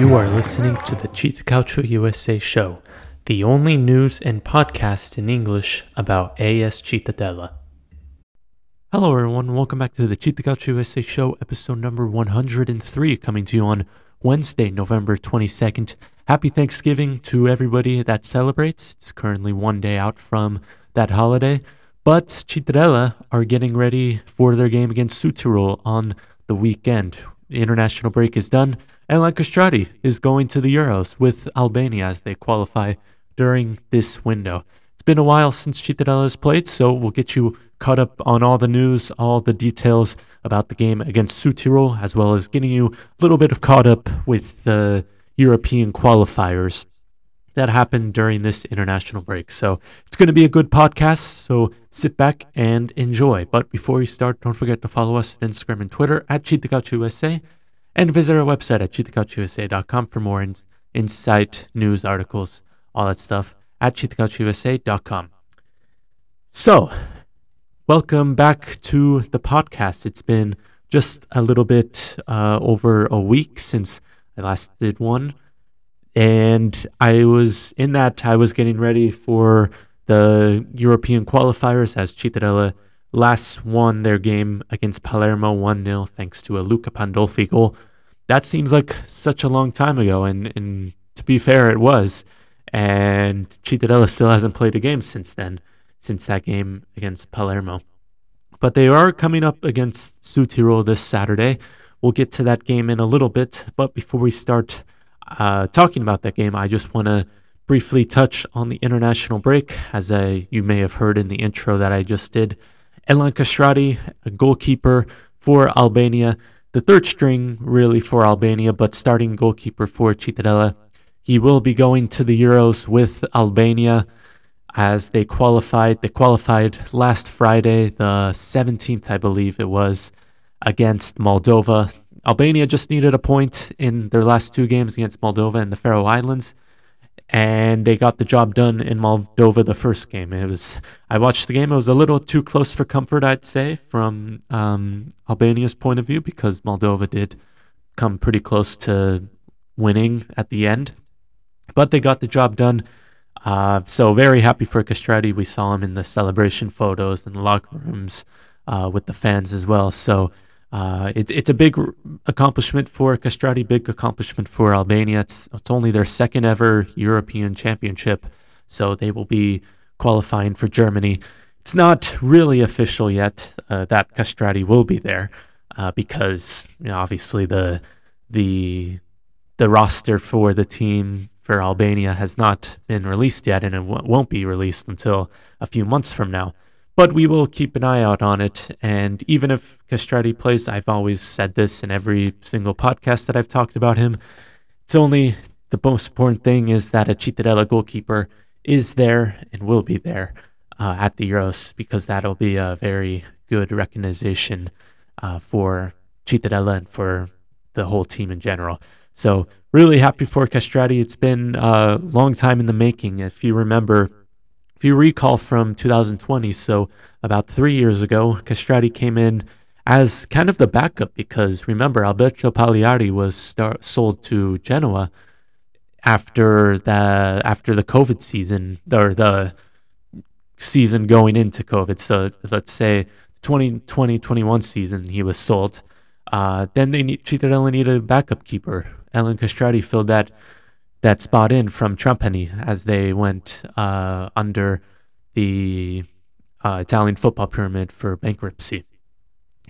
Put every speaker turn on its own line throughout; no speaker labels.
You are listening to the CittaCalcioUsa show, the only news and podcast in English about AS Cittadella. Hello, everyone. Welcome back to the CittaCalcioUsa show, episode number 103, coming to you on Wednesday, November 22nd. Happy Thanksgiving to everybody that celebrates. It's currently one day out from that holiday, but Cittadella are getting ready for their game against Südtirol on the weekend. The international break is done, and Elhan Kastrati is going to the Euros with Albania as they qualify during this window. It's been a while since Cittadella has played, so we'll get you caught up on all the news, all the details about the game against Südtirol, as well as getting you a little bit of caught up with the European qualifiers that happened during this international break. So it's going to be a good podcast. So sit back and enjoy. But before we start, don't forget to follow us on Instagram and Twitter at CittaCalcioUsa and visit our website at cittacalciousa.com for more in- insight, news, articles, all that stuff at cittacalciousa.com. So, welcome back to the podcast. It's been just a little bit uh, over a week since I last did one. And I was in that, I was getting ready for the European qualifiers as Cittadella last won their game against Palermo 1 0 thanks to a Luca Pandolfi goal. That seems like such a long time ago, and, and to be fair, it was. And Cittadella still hasn't played a game since then, since that game against Palermo. But they are coming up against Südtirol this Saturday. We'll get to that game in a little bit. But before we start uh, talking about that game, I just want to briefly touch on the international break, as I, you may have heard in the intro that I just did. Elhan Kastrati, a goalkeeper for Albania, the third string really for Albania, but starting goalkeeper for Cittadella. He will be going to the Euros with Albania as they qualified. They qualified last Friday, the 17th, I believe it was, against Moldova. Albania just needed a point in their last two games against Moldova and the Faroe Islands and they got the job done in Moldova the first game. It was I watched the game. It was a little too close for comfort, I'd say, from um, Albania's point of view, because Moldova did come pretty close to winning at the end, but they got the job done. Uh, so very happy for Kastrati. We saw him in the celebration photos and the locker rooms uh, with the fans as well. So uh, it's it's a big accomplishment for Kastrati, big accomplishment for Albania. It's it's only their second ever European Championship, so they will be qualifying for Germany. It's not really official yet uh, that Kastrati will be there uh, because you know, obviously the the the roster for the team for Albania has not been released yet, and it w- won't be released until a few months from now but we will keep an eye out on it. And even if Kastrati plays, I've always said this in every single podcast that I've talked about him. It's only the most important thing is that a Cittadella goalkeeper is there and will be there uh, at the Euros because that'll be a very good recognition uh, for Cittadella and for the whole team in general. So really happy for Kastrati. It's been a long time in the making. If you remember, if you recall from 2020, so about three years ago, Kastrati came in as kind of the backup because remember Alberto Paleari was sold to Genoa after the after the COVID season or the season going into COVID. So let's say 2020-21 season he was sold. Uh, then they need, Cittadella needed a backup keeper. Elhan Kastrati filled that that spot in from Trapani as they went uh, under the uh, Italian football pyramid for bankruptcy.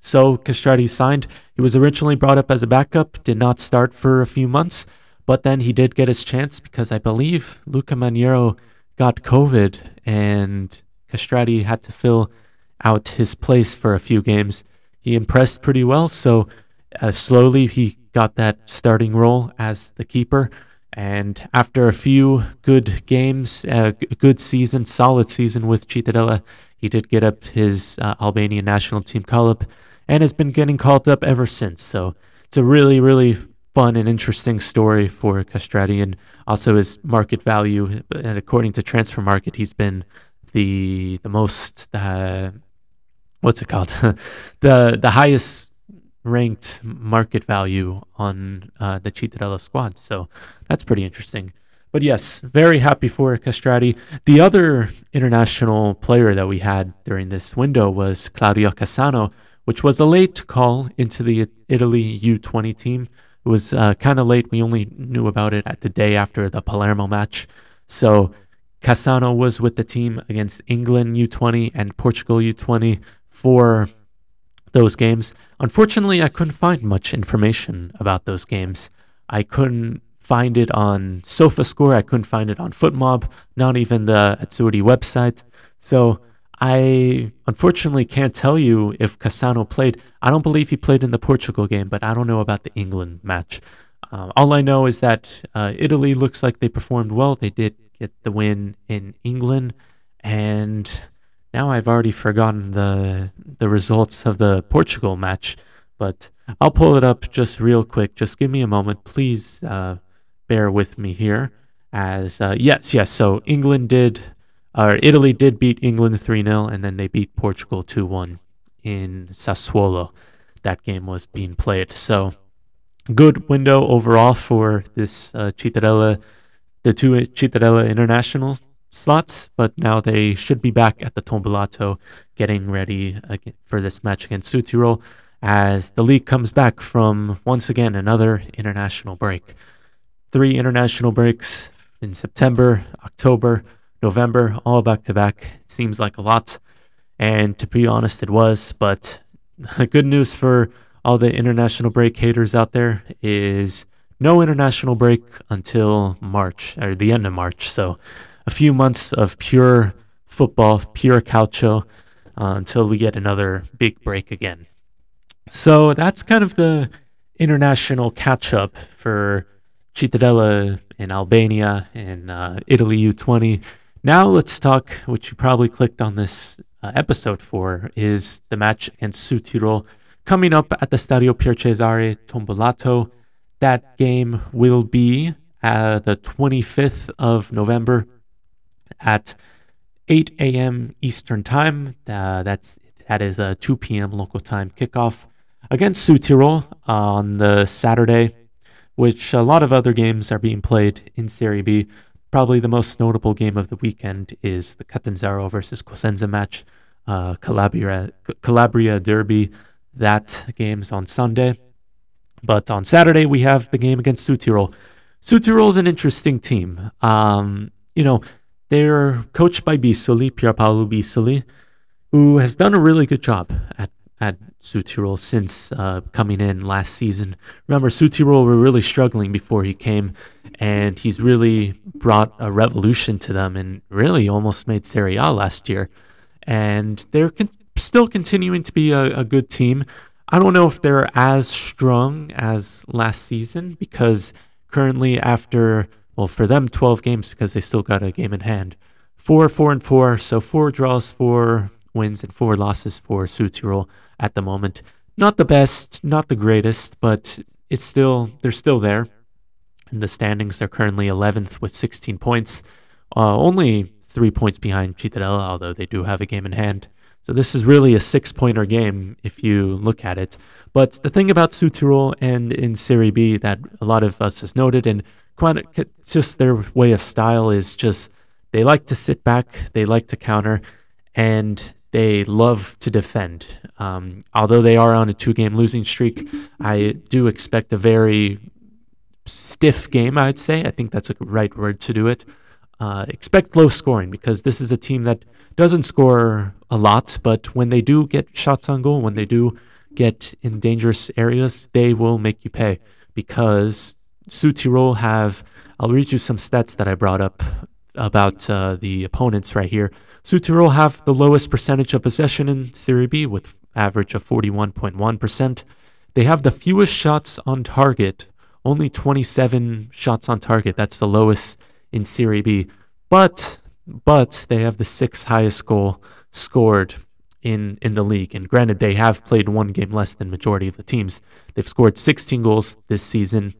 So Kastrati signed. He was originally brought up as a backup, did not start for a few months, but then he did get his chance because I believe Luca Maniero got COVID and Kastrati had to fill out his place for a few games. He impressed pretty well, so uh, slowly he got that starting role as the keeper. And after a few good games, a uh, good season, solid season with Cittadella, he did get up his uh, Albanian national team call up and has been getting called up ever since. So it's a really, really fun and interesting story for Kastrati and also his market value. And according to Transfermarkt, he's been the the most uh, what's it called the the highest ranked market value on uh, the Cittadella squad. So that's pretty interesting. But yes, very happy for Kastrati. The other international player that we had during this window was Claudio Cassano, which was a late call into the Italy U20 team. It was uh, kind of late. We only knew about it at the day after the Palermo match. So Cassano was with the team against England U20 and Portugal U20 for those games. Unfortunately, I couldn't find much information about those games. I couldn't find it on SofaScore. I couldn't find it on FotMob, not even the Azzurri website. So I unfortunately can't tell you if Cassano played. I don't believe he played in the Portugal game, but I don't know about the England match. Uh, all I know is that uh, Italy looks like they performed well. They did get the win in England, and now I've already forgotten the the results of the Portugal match. But I'll pull it up just real quick. Just give me a moment, please. Uh, bear with me here. As uh, yes, yes. So England did, or Italy did beat England three 0 and then they beat Portugal two one in Sassuolo. That game was being played. So good window overall for this uh, Cittadella, the two Cittadella international slots. But now they should be back at the Tombolato, getting ready for this match against Südtirol as the league comes back from once again another international break three international breaks in September, October, November, all back to back. It seems like a lot. And to be honest, it was. But good news for all the international break haters out there is no international break until March, or the end of March. So a few months of pure football, pure calcio, uh, until we get another big break again. So that's kind of the international catch up for Cittadella in Albania and uh, Italy U20. Now let's talk, which you probably clicked on this uh, episode for, is the match against Südtirol coming up at the Stadio Pier Cesare Tombolato. That game will be uh, the 25th of November at 8 a.m. Eastern Time. Uh, that's that is a 2 p.m. local time kickoff against Südtirol on the Saturday which a lot of other games are being played in Serie B. Probably the most notable game of the weekend is the Catanzaro versus Cosenza match, uh, Calabria, Calabria Derby. That game's on Sunday. But on Saturday, we have the game against Südtirol. Südtirol is an interesting team. Um, you know, they're coached by Bisoli, Pierpaolo Bisoli, who has done a really good job at at Südtirol since uh, coming in last season. Remember, Südtirol were really struggling before he came, and he's really brought a revolution to them and really almost made Serie A last year. And they're con- still continuing to be a, a good team. I don't know if they're as strong as last season because currently, after, well, for them, 12 games because they still got a game in hand. Four, four, and four. So four draws, four wins, and four losses for Südtirol at the moment. Not the best, not the greatest, but it's still they're still there. In the standings, they're currently 11th with 16 points, uh, only three points behind Cittadella, although they do have a game in hand. So this is really a six-pointer game if you look at it. But the thing about Südtirol and in Serie B that a lot of us has noted, and quite, just their way of style is just they like to sit back, they like to counter, and they love to defend. Um, although they are on a two game losing streak, I do expect a very stiff game, I'd say. I think that's a right word to do it. Uh, expect low scoring because this is a team that doesn't score a lot, but when they do get shots on goal, when they do get in dangerous areas, they will make you pay because Südtirol have. I'll read you some stats that I brought up about uh, the opponents right here. Südtirol have the lowest percentage of possession in Serie B with average of 41.1%. They have the fewest shots on target, only 27 shots on target. That's the lowest in Serie B. But but they have the sixth highest goal scored in in the league. And granted, they have played one game less than majority of the teams. They've scored 16 goals this season.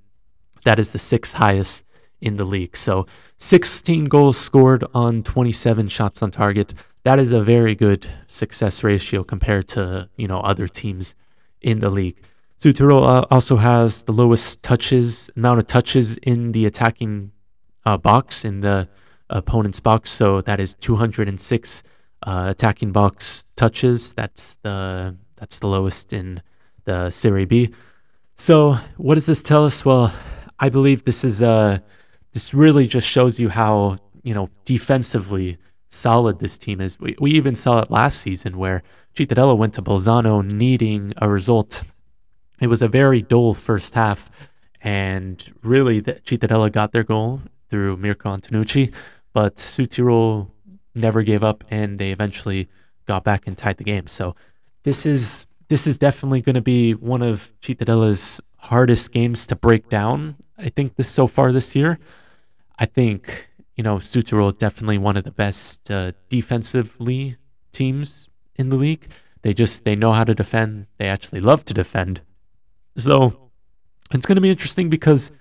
That is the sixth highest in the league. So 16 goals scored on 27 shots on target. That is a very good success ratio compared to, you know, other teams in the league. Südtirol uh, also has the lowest touches amount of touches in the attacking uh, box in the opponent's box, so that is 206 uh, attacking box touches. That's the that's the lowest in the Serie B. So what does this tell us? Well, I believe this is uh this really just shows you how you know defensively solid this team is. We, we even saw it last season where Cittadella went to Bolzano needing a result. It was a very dull first half, and really the, Cittadella got their goal through Mirko Antonucci, but Südtirol never gave up, and they eventually got back and tied the game. So this is this is definitely going to be one of Cittadella's hardest games to break down. I think this so far this year. I think you know, Südtirol definitely one of the best uh, defensively teams in the league. They just they know how to defend. They actually love to defend. So it's going to be interesting because,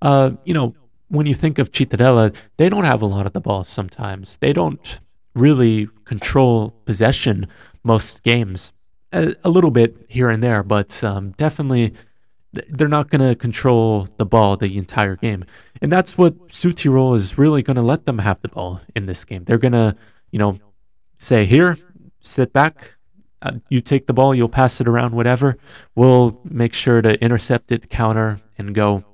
uh, you know, when you think of Cittadella, they don't have a lot of the ball sometimes. They don't really control possession most games. A, a little bit here and there, but um, definitely they're not going to control the ball the entire game. And that's what Südtirol is really going to let them have the ball in this game. They're going to, you know, say, here, sit back. Uh, you take the ball, you'll pass it around, whatever. We'll make sure to intercept it, counter, and go.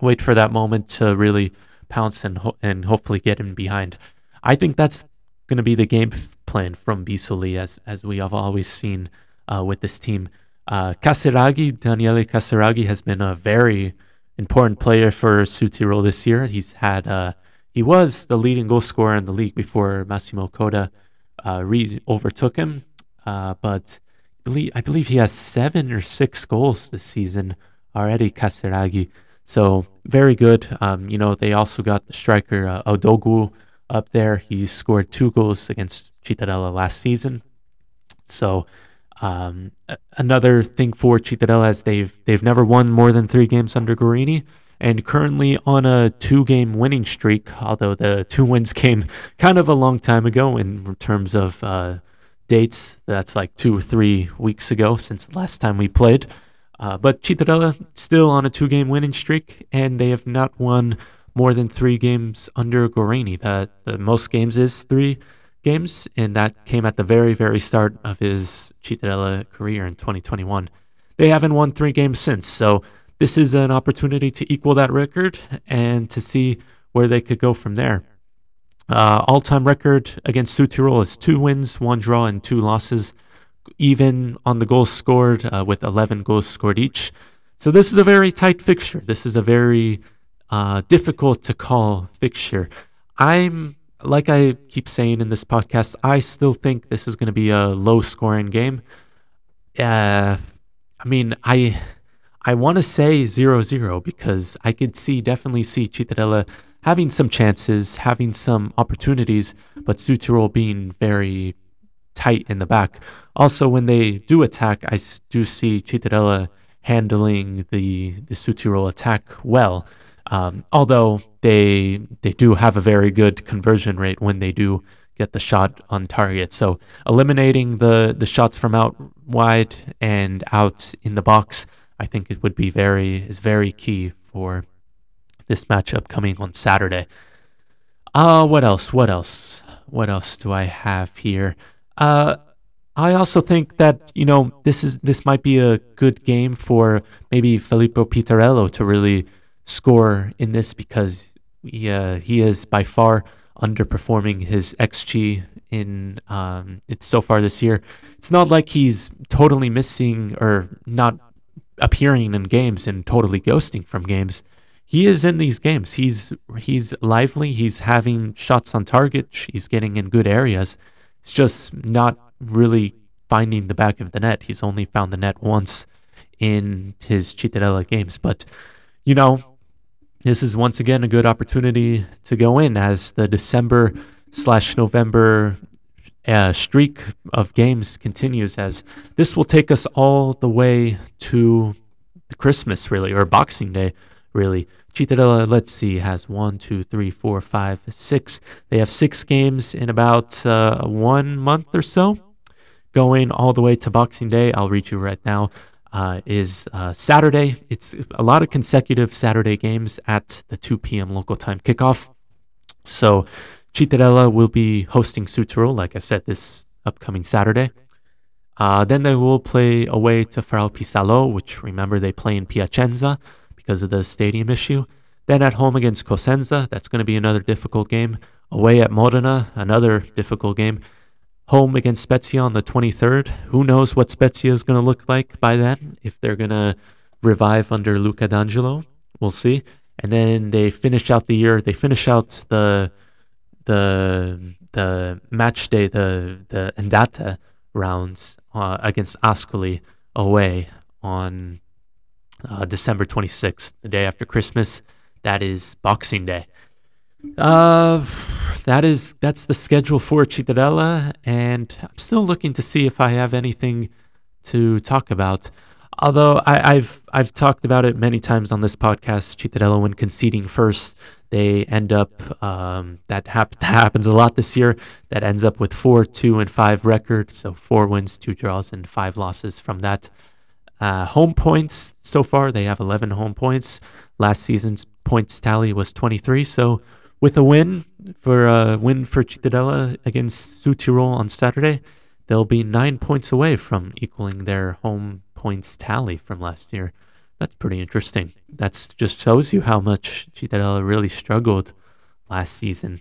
Wait for that moment to really pounce and, ho- and hopefully get in behind. I think that's going to be the game plan from Bisoli, as, as we have always seen uh, with this team. Uh, Casiraghi, Daniele Casiraghi, has been a very important player for Südtirol this year. He's had uh, he was the leading goal scorer in the league before Massimo Coda uh, re- overtook him. Uh, but I believe, I believe he has seven or six goals this season already, Casiraghi. So very good. Um, you know, they also got the striker uh, Odogwu up there. He scored two goals against Cittadella last season. So um, another thing for Cittadella is they've they've never won more than three games under Gorini, and currently on a two-game winning streak. Although the two wins came kind of a long time ago in terms of uh, dates. That's like two or three weeks ago since the last time we played. Uh, but Cittadella still on a two-game winning streak, and they have not won more than three games under Gorini. The, the most games is three games, and that came at the very, very start of his Cittadella career in 2021. They haven't won three games since, so this is an opportunity to equal that record and to see where they could go from there. Uh, all-time record against Südtirol is two wins, one draw, and two losses, even on the goals scored uh, with 11 goals scored each. So this is a very tight fixture. This is a very uh, difficult to call fixture. I'm like I keep saying in this podcast, I still think this is going to be a low scoring game. Uh, I mean, I I want to say 0-0 because I could see definitely see Cittadella having some chances, having some opportunities, but Südtirol being very tight in the back. Also, when they do attack, I do see Cittadella handling the the Südtirol attack well. Um, although they they do have a very good conversion rate when they do get the shot on target. So eliminating the the shots from out wide and out in the box, I think it would be very is very key for this matchup coming on Saturday. Uh what else? What else? What else do I have here? Uh I also think that you know this is this might be a good game for maybe Filippo Pittarello to really score in this because he, uh, he is by far underperforming his xG in um, it's so far this year. It's not like he's totally missing or not appearing in games and totally ghosting from games. He is in these games. He's he's lively. He's having shots on target. He's getting in good areas. It's just not really finding the back of the net. He's only found the net once in his Cittadella games. But you know, this is once again a good opportunity to go in as the December slash November uh, streak of games continues. As this will take us all the way to Christmas, really, or Boxing Day, really. Cittadella, let's see, has one, two, three, four, five, six. They have six games in about uh, one month or so, going all the way to Boxing Day. I'll read you right now. Uh, is uh, Saturday. It's a lot of consecutive Saturday games at the 2 p.m. local time kickoff. So Cittadella will be hosting Südtirol, like I said, this upcoming Saturday. Uh, then they will play away to Feralpi Salò, which remember they play in Piacenza because of the stadium issue. Then at home against Cosenza, that's going to be another difficult game. Away at Modena, another difficult game. Home against Spezia on the 23rd. Who knows what Spezia is going to look like by then? If they're going to revive under Luca D'Angelo, we'll see. And then they finish out the year. They finish out the the the match day, the the Andata rounds uh, against Ascoli away on uh, December 26th, the day after Christmas. That is Boxing Day. Uh, that is that's the schedule for Cittadella, and I'm still looking to see if I have anything to talk about. Although I, have I've talked about it many times on this podcast, Cittadella when conceding first, they end up um, that, hap- that happens a lot this year. That ends up with four, two, and five record. So four wins, two draws, and five losses from that. Uh, home points so far, they have 11 home points. Last season's points tally was 23. So with a win for a uh, win for Cittadella against Südtirol on Saturday, they'll be nine points away from equaling their home points tally from last year. That's pretty interesting. That just shows you how much Cittadella really struggled last season.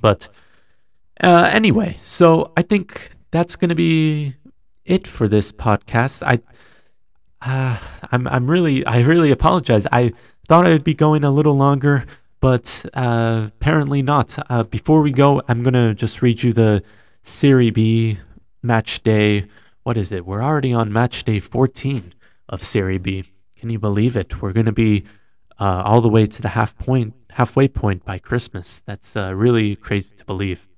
But uh, anyway, so I think that's going to be it for this podcast. I, uh, I'm, I'm really, I really apologize. I thought I would be going a little longer but uh, apparently not. Uh, before we go, I'm going to just read you the Serie B match day. What is it? We're already on match day 14 of Serie B. Can you believe it? We're going to be uh, all the way to the half point, halfway point by Christmas. That's uh, really crazy to believe.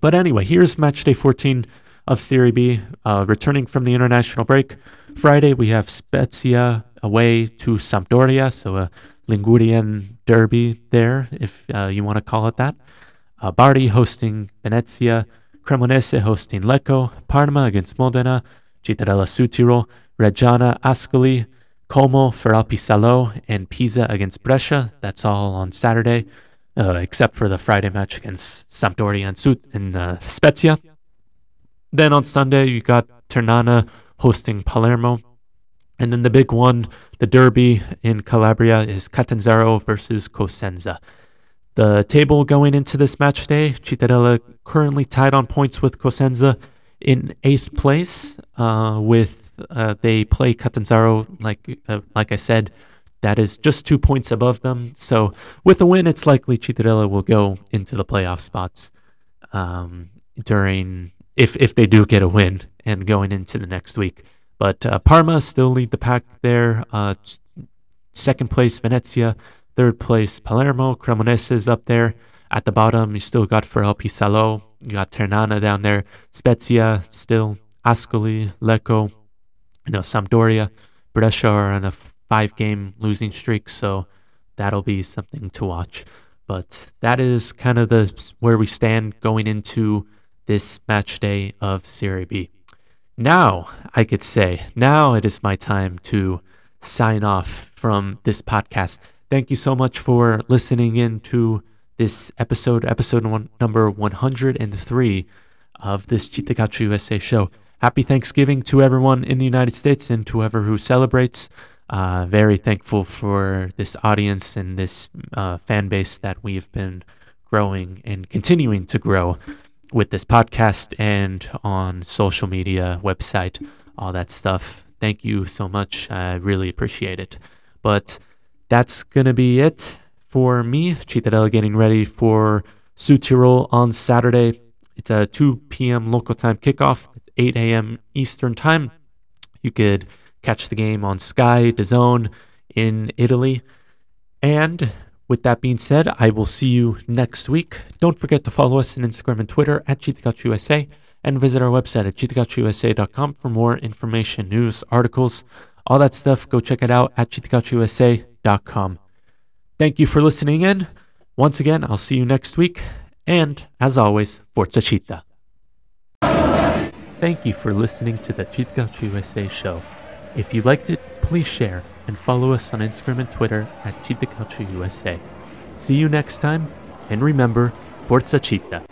But anyway, here's match day 14 of Serie B. Uh, returning from the international break, Friday we have Spezia away to Sampdoria, so a Ligurian derby there, if uh, you want to call it that. Uh, Bari hosting Venezia, Cremonese hosting Lecco, Parma against Modena, Cittadella Südtirol, Reggiana Ascoli, Como, Feralpi Salò, and Pisa against Brescia. That's all on Saturday, uh, except for the Friday match against Sampdoria and, Sud- and uh, Spezia. Then on Sunday, you got Ternana hosting Palermo, and then the big one, the derby in Calabria, is Catanzaro versus Cosenza. The table going into this match day, Cittadella currently tied on points with Cosenza in eighth place. Uh, with uh, they play Catanzaro, like uh, like I said, that is just two points above them. So with a win, it's likely Cittadella will go into the playoff spots um, during if if they do get a win and going into the next week. But uh, Parma still lead the pack there. Uh, second place, Venezia. Third place, Palermo. Cremonese is up there. At the bottom, you still got Feralpi Salò. You got Ternana down there. Spezia still. Ascoli, Lecco, you know, Sampdoria. Brescia are on a five game losing streak, so that'll be something to watch. But that is kind of the where we stand going into this match day of Serie B. Now, I could say, now it is my time to sign off from this podcast. Thank you so much for listening in to this episode, episode one, number 103 of this CittaCalcioUsa show. Happy Thanksgiving to everyone in the United States and to whoever who celebrates. Uh, very thankful for this audience and this uh, fan base that we've been growing and continuing to grow with this podcast and on social media, website, all that stuff. Thank you so much. I really appreciate it. But that's going to be it for me. Cittadella getting ready for Südtirol on Saturday. It's a 2 p.m. local time kickoff. It's 8 a.m. Eastern time. You could catch the game on Sky, DAZN in Italy. And with that being said, I will see you next week. Don't forget to follow us on Instagram and Twitter at CittaCalcioUsa and visit our website at cittacalciousa.com for more information, news, articles, all that stuff. Go check it out at cittacalciousa.com. Thank you for listening in. Once again, I'll see you next week. And as always, Forza Città. Thank you for listening to the CittaCalcioUsa show. If you liked it, please share and follow us on Instagram and Twitter at Chita USA. See you next time, and remember, Forza Chita.